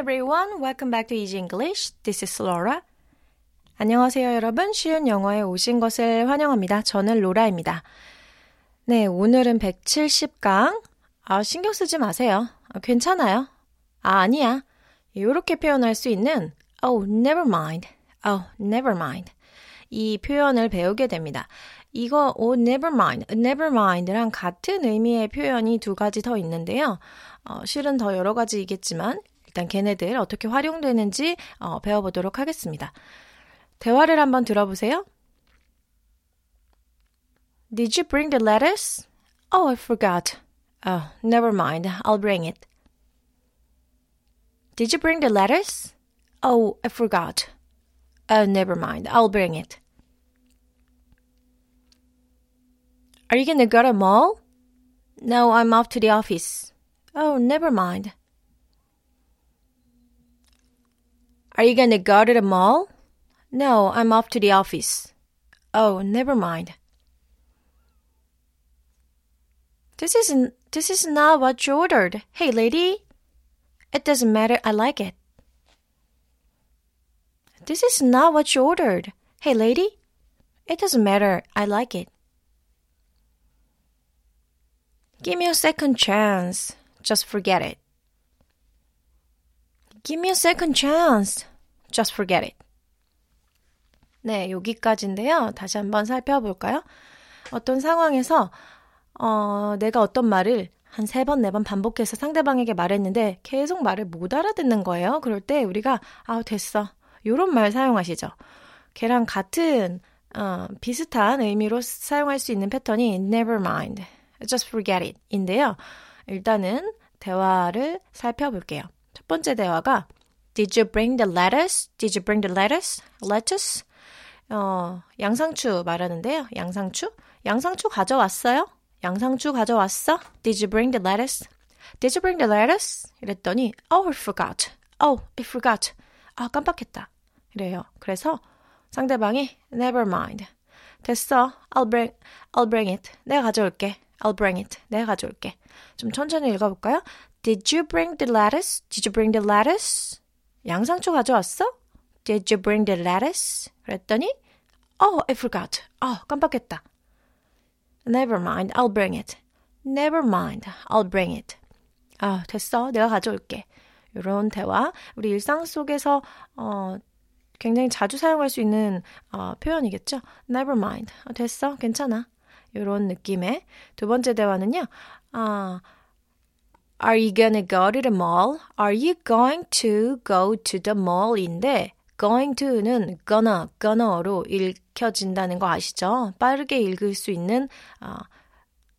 everyone. Welcome back to Easy English. This is Laura. 안녕하세요, 여러분. 쉬운 영어에 오신 것을 환영합니다. 저는 로라입니다. 네, 오늘은 170강. 아, 신경 쓰지 마세요. 아, 괜찮아요. 아, 아니야. 이렇게 표현할 수 있는 Oh, never mind. Oh, never mind. 이 표현을 배우게 됩니다. 이거 oh, never mind, never mind랑 같은 의미의 표현이 두 가지 더 있는데요. 어, 실은 더 여러 가지이겠지만 일단 걔네들 어떻게 활용되는지 어, 배워보도록 하겠습니다. 대화를 한번 들어보세요. Did you bring the lettuce? Oh, I forgot. Oh, never mind. I'll bring it. Did you bring the lettuce? Oh, I forgot. Oh, never mind. I'll bring it. Are you gonna go to the mall? No, I'm off to the office. Oh, never mind. Are you gonna go to the mall? No, I'm off to the office. Oh, never mind. This isn't this is not what you ordered. Hey lady. It doesn't matter, I like it. This is not what you ordered. Hey lady. It doesn't matter, I like it. Give me a second chance. Just forget it. Give me a second chance. Just forget it. 네, 여기까지인데요. 다시 한번 살펴볼까요? 어떤 상황에서, 어, 내가 어떤 말을 한 세 번, 네 번 반복해서 상대방에게 말했는데 계속 말을 못 알아듣는 거예요. 그럴 때 우리가, 아우, 됐어. 요런 말 사용하시죠. 걔랑 같은, 어, 비슷한 의미로 사용할 수 있는 패턴이 never mind, just forget it 인데요. 일단은 대화를 살펴볼게요. 첫 번째 대화가 Did you bring the lettuce? Did you bring the lettuce? Lettuce? 어, 양상추 말하는데요. 양상추? 양상추 가져왔어요? 양상추 가져왔어? Did you bring the lettuce? Did you bring the lettuce? 이랬더니 Oh, I forgot. Oh, I forgot. 아, 깜빡했다. 이래요. 그래서 상대방이 Never mind. 됐어. I'll bring, I'll bring it. 내가 가져올게. I'll bring it. 내가 가져올게. 좀 천천히 읽어볼까요? Did you bring the lettuce? Did you bring the lettuce? 양상추 가져왔어? Did you bring the lettuce? 그랬더니 Oh, I forgot. 아, 깜빡했다. Never mind, I'll bring it. Never mind, I'll bring it. 아, 됐어. 내가 가져올게. 이런 대화. 우리 일상 속에서 어 굉장히 자주 사용할 수 있는 어, 표현이겠죠. Never mind. 아, 됐어. 괜찮아. 이런 느낌의 두 번째 대화는요. 아, Are you gonna go to the mall? Are you going to go to the mall인데 going to는 gonna, gonna로 읽혀진다는 거 아시죠? 빠르게 읽을 수 있는 어,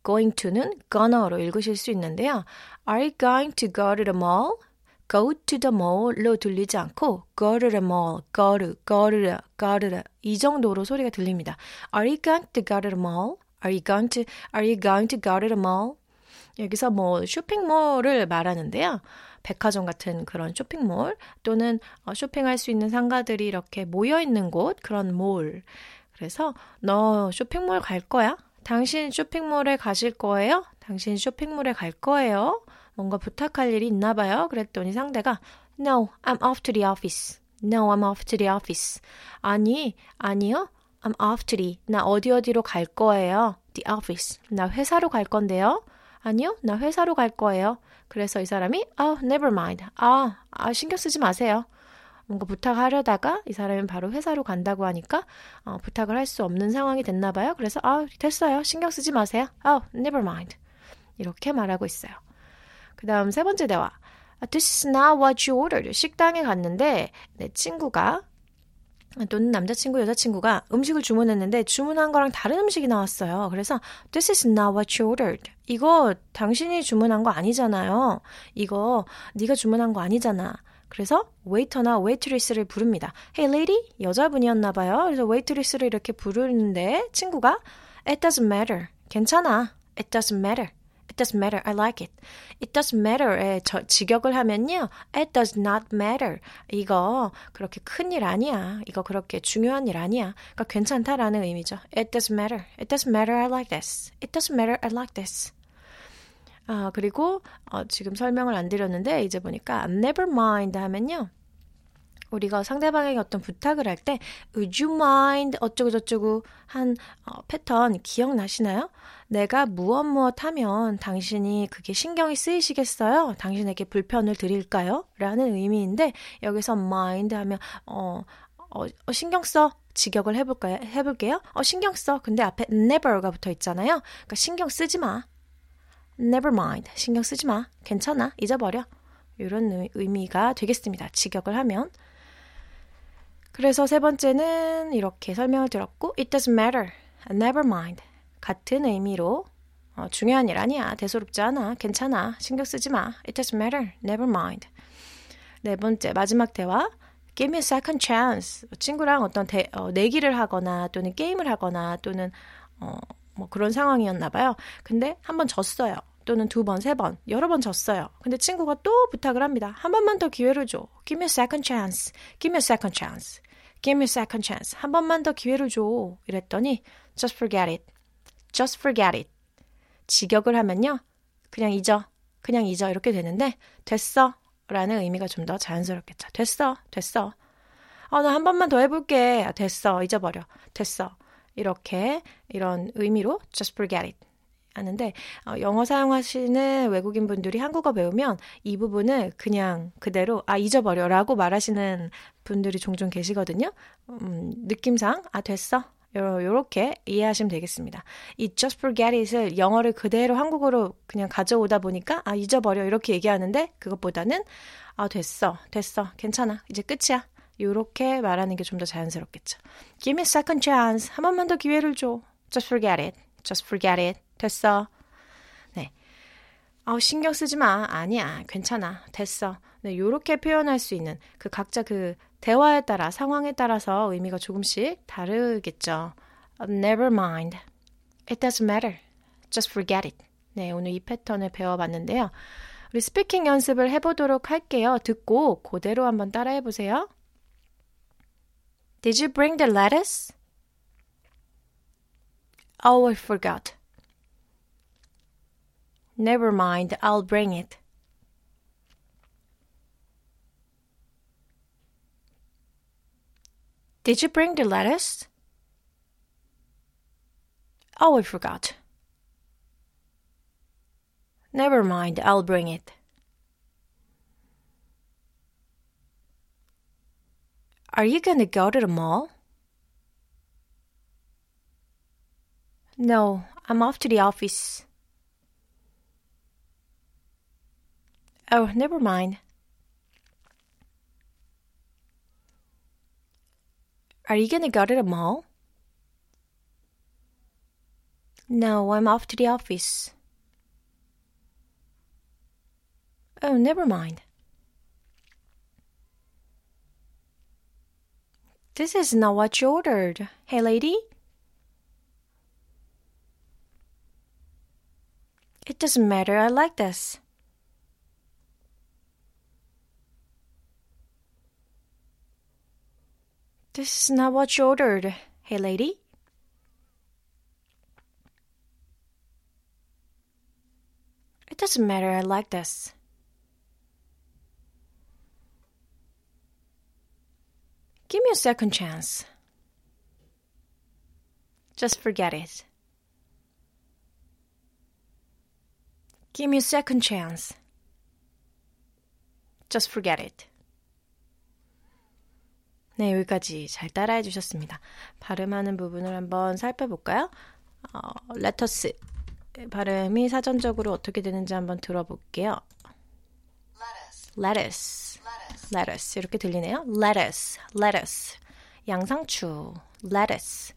going to는 gonna로 읽으실 수 있는데요. Are you going to go to the mall? go to the mall로 들리지 않고 go to the mall, go to, go to, go to 이 정도로 소리가 들립니다. Are you going to go to the mall? Are you going to, are you going to go to the mall? 여기서 뭐 쇼핑몰을 말하는데요. 백화점 같은 그런 쇼핑몰 또는 어, 쇼핑할 수 있는 상가들이 이렇게 모여 있는 곳 그런 몰. 그래서 너 쇼핑몰 갈 거야? 당신 쇼핑몰에 가실 거예요? 당신 쇼핑몰에 갈 거예요? 뭔가 부탁할 일이 있나 봐요. 그랬더니 상대가 No, I'm off to the office. No, I'm off to the office. 아니, 아니요. I'm off to the. 나 어디 어디로 갈 거예요. The office. 나 회사로 갈 건데요. 아니요, 나 회사로 갈 거예요. 그래서 이 사람이 아, never mind. 아, 아 신경 쓰지 마세요. 뭔가 부탁하려다가 이 사람은 바로 회사로 간다고 하니까 어, 부탁을 할 수 없는 상황이 됐나 봐요. 그래서 아, 됐어요. 신경 쓰지 마세요. 아, never mind. 이렇게 말하고 있어요. 그 다음 세 번째 대화. This is not what you ordered. 식당에 갔는데 내 친구가 또는 남자친구, 여자친구가 음식을 주문했는데 주문한 거랑 다른 음식이 나왔어요. 그래서 This is not what you ordered. 이거 당신이 주문한 거 아니잖아요. 이거 네가 주문한 거 아니잖아. 그래서 웨이터나 웨이트리스를 부릅니다. Hey lady, 여자분이었나 봐요. 그래서 웨이트리스를 이렇게 부르는데 친구가 It doesn't matter. 괜찮아. It doesn't matter. It doesn't matter. I like it. It doesn't matter에 저, 직역을 하면요. It does not matter. 이거 그렇게 큰 일 아니야. 이거 그렇게 중요한 일 아니야. 그러니까 괜찮다라는 의미죠. It doesn't matter. It doesn't matter. I like this. It doesn't matter. I like this. 아, 그리고 어, 지금 설명을 안 드렸는데 이제 보니까 never mind 하면요. 우리가 상대방에게 어떤 부탁을 할 때 would you mind 어쩌고저쩌고 한 어, 패턴 기억나시나요? 내가 무엇 무엇 하면 당신이 그게 신경이 쓰이시겠어요? 당신에게 불편을 드릴까요? 라는 의미인데 여기서 mind 하면 어, 어, 어 신경 써 직역을 해볼까요? 해볼게요. 어 신경 써. 근데 앞에 never가 붙어 있잖아요. 그러니까 신경 쓰지 마. never mind. 신경 쓰지 마. 괜찮아. 잊어버려. 이런 의미가 되겠습니다. 직역을 하면. 그래서 세 번째는 이렇게 설명을 들었고, it doesn't matter, never mind. 같은 의미로 어, 중요한 일 아니야, 대수롭지 않아, 괜찮아, 신경 쓰지 마, it doesn't matter, never mind. 네 번째 마지막 대화, give me a second chance. 친구랑 어떤 대, 어, 내기를 하거나 또는 게임을 하거나 또는 어, 뭐 그런 상황이었나 봐요. 근데 한번 졌어요. 또는 두 번, 세 번, 여러 번 졌어요. 근데 친구가 또 부탁을 합니다. 한 번만 더 기회를 줘. Give me a second chance. Give me a second chance. Give me a second chance. 한 번만 더 기회를 줘. 이랬더니 just forget it. just forget it. 직역을 하면요. 그냥 잊어. 그냥 잊어. 이렇게 되는데 됐어. 라는 의미가 좀 더 자연스럽겠죠. 됐어. 됐어. 아, 나 한 번만 더 해볼게. 아, 됐어. 잊어버려. 됐어. 이렇게 이런 의미로 just forget it. 하는데 어, 영어 사용하시는 외국인 분들이 한국어 배우면 이 부분을 그냥 그대로 아 잊어버려라고 말하시는 분들이 종종 계시거든요. 음, 느낌상 아 됐어. 요렇게 이해하시면 되겠습니다. 이 just forget it을 영어를 그대로 한국어로 그냥 가져오다 보니까 아 잊어버려 이렇게 얘기하는데 그것보다는 아 됐어 됐어 괜찮아 이제 끝이야 요렇게 말하는 게 좀 더 자연스럽겠죠. Give me a second chance 한 번만 더 기회를 줘. Just forget it. Just forget it. 됐어. 네. 아우, 신경 쓰지 마. 아니야. 괜찮아. 됐어. 네, 요렇게 표현할 수 있는 그 각자 그 대화에 따라, 상황에 따라서 의미가 조금씩 다르겠죠. Never mind. It doesn't matter. Just forget it. 네, 오늘 이 패턴을 배워봤는데요. 우리 스피킹 연습을 해보도록 할게요. 듣고 그대로 한번 따라해 보세요. Did you bring the lettuce? Oh, I forgot. Never mind, I'll bring it. Did you bring the lettuce? Oh, I forgot. Never mind, I'll bring it. Are you going to go to the mall? No, I'm off to the office. Oh, never mind. Are you gonna go to the mall? No, I'm off to the office. Oh, never mind. This is not what you ordered. Hey, lady? It doesn't matter. I like this. This is not what you ordered. Hey, lady? It doesn't matter. I like this. Give me a second chance. Just forget it. Give me a second chance. Just forget it. 네, 여기까지 잘 따라해 주셨습니다. 발음하는 부분을 한번 살펴볼까요? 어, 레터스 발음이 사전적으로 어떻게 되는지 한번 들어볼게요. lettuce, lettuce 이렇게 들리네요. lettuce, lettuce 양상추, lettuce.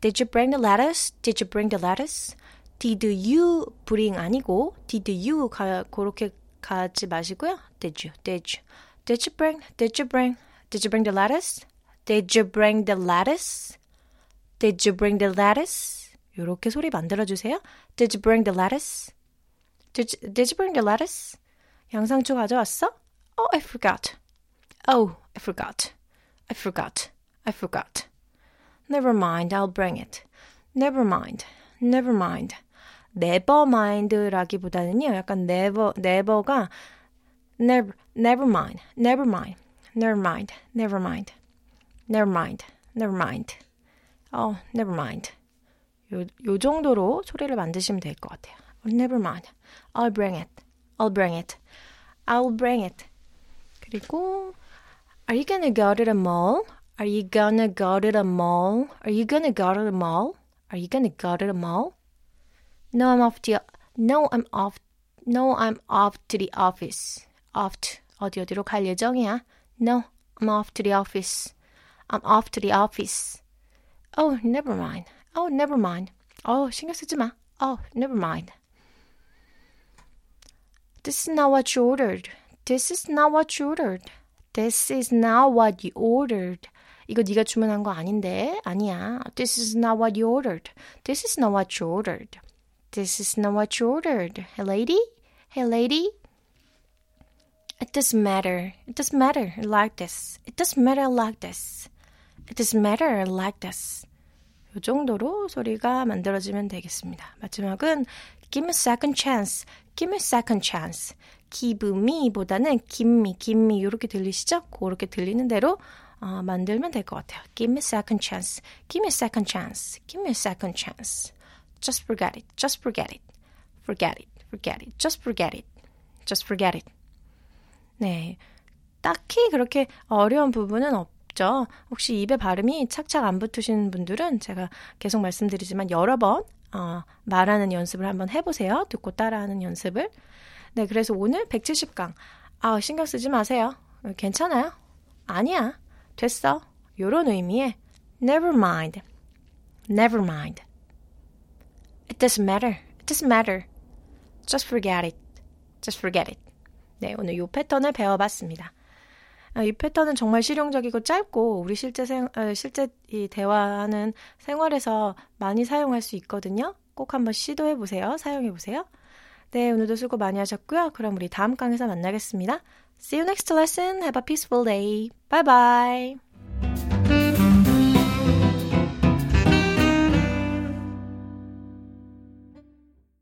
Did you bring the lettuce? Did you bring the lettuce? Did you bring 아니고 Did you 가, 그렇게 가지 마시고요. Did you, did you, did you bring, did you bring Did you bring the lettuce? Did you bring the lettuce? Did you bring the lettuce? 이렇게 소리 만들어 주세요. Did you bring the lettuce? Did you, did you bring the lettuce? 양상추 가져왔어? Oh, I forgot. Oh, I forgot. I forgot. I forgot. Never mind, I'll bring it. Never mind. Never mind. never mind라기보다는요. 약간 never, never가 never, never mind, never mind, never mind, never mind, never mind, never mind. 어, never mind. 요, 요 정도로 소리를 만드시면 될 것 같아요. Never mind. I'll bring it. I'll bring it. I'll bring it. 그리고 Are you gonna go to the mall? Are you gonna go to the mall? Are you gonna go to the mall? Are you gonna go to the mall? No, I'm off to No, I'm off. No, I'm off to the office. Off to 어디 어디로 갈 예정이야? No, I'm off to the office. I'm off to the office. Oh, never mind. Oh, never mind. Oh, 신경 쓰지 마. Oh, never mind. This is not what you ordered. This is not what you ordered. This is not what you ordered. 이거 네가 주문한 거 아닌데. 아니야. This is not what you ordered. This is not what you ordered. This is not what you ordered. Hey lady? Hey lady? It doesn't matter. It doesn't matter like this. It doesn't matter like this. It doesn't matter like this. 이 정도로 소리가 만들어지면 되겠습니다. 마지막은 give me a second chance. give me a second chance. give me보다는 give me, give me 이렇게 들리시죠? 그렇게 들리는 대로 어, 만들면 될 것 같아요. Give me a second chance. Give me a second chance. Give me a second chance. Just forget it. Just forget it. Forget it. Forget it. Just forget it. Just forget it. 네. 딱히 그렇게 어려운 부분은 없죠. 혹시 입에 발음이 착착 안 붙으신 분들은 제가 계속 말씀드리지만 여러 번 어, 말하는 연습을 한번 해보세요. 듣고 따라하는 연습을. 네, 그래서 오늘 170강. 아, 신경 쓰지 마세요. 괜찮아요. 아니야. 됐어. 요런 의미의 never mind. never mind. It doesn't matter. It doesn't matter. Just forget it. Just forget it. 네, 오늘 요 패턴을 배워봤습니다. 이 패턴은 정말 실용적이고 짧고 우리 실제 생, 실제 이 대화하는 생활에서 많이 사용할 수 있거든요. 꼭 한번 시도해 보세요. 사용해 보세요. 네, 오늘도 수고 많이 하셨고요. 그럼 우리 다음 강에서 만나겠습니다. See you next lesson. Have a peaceful day. Bye bye.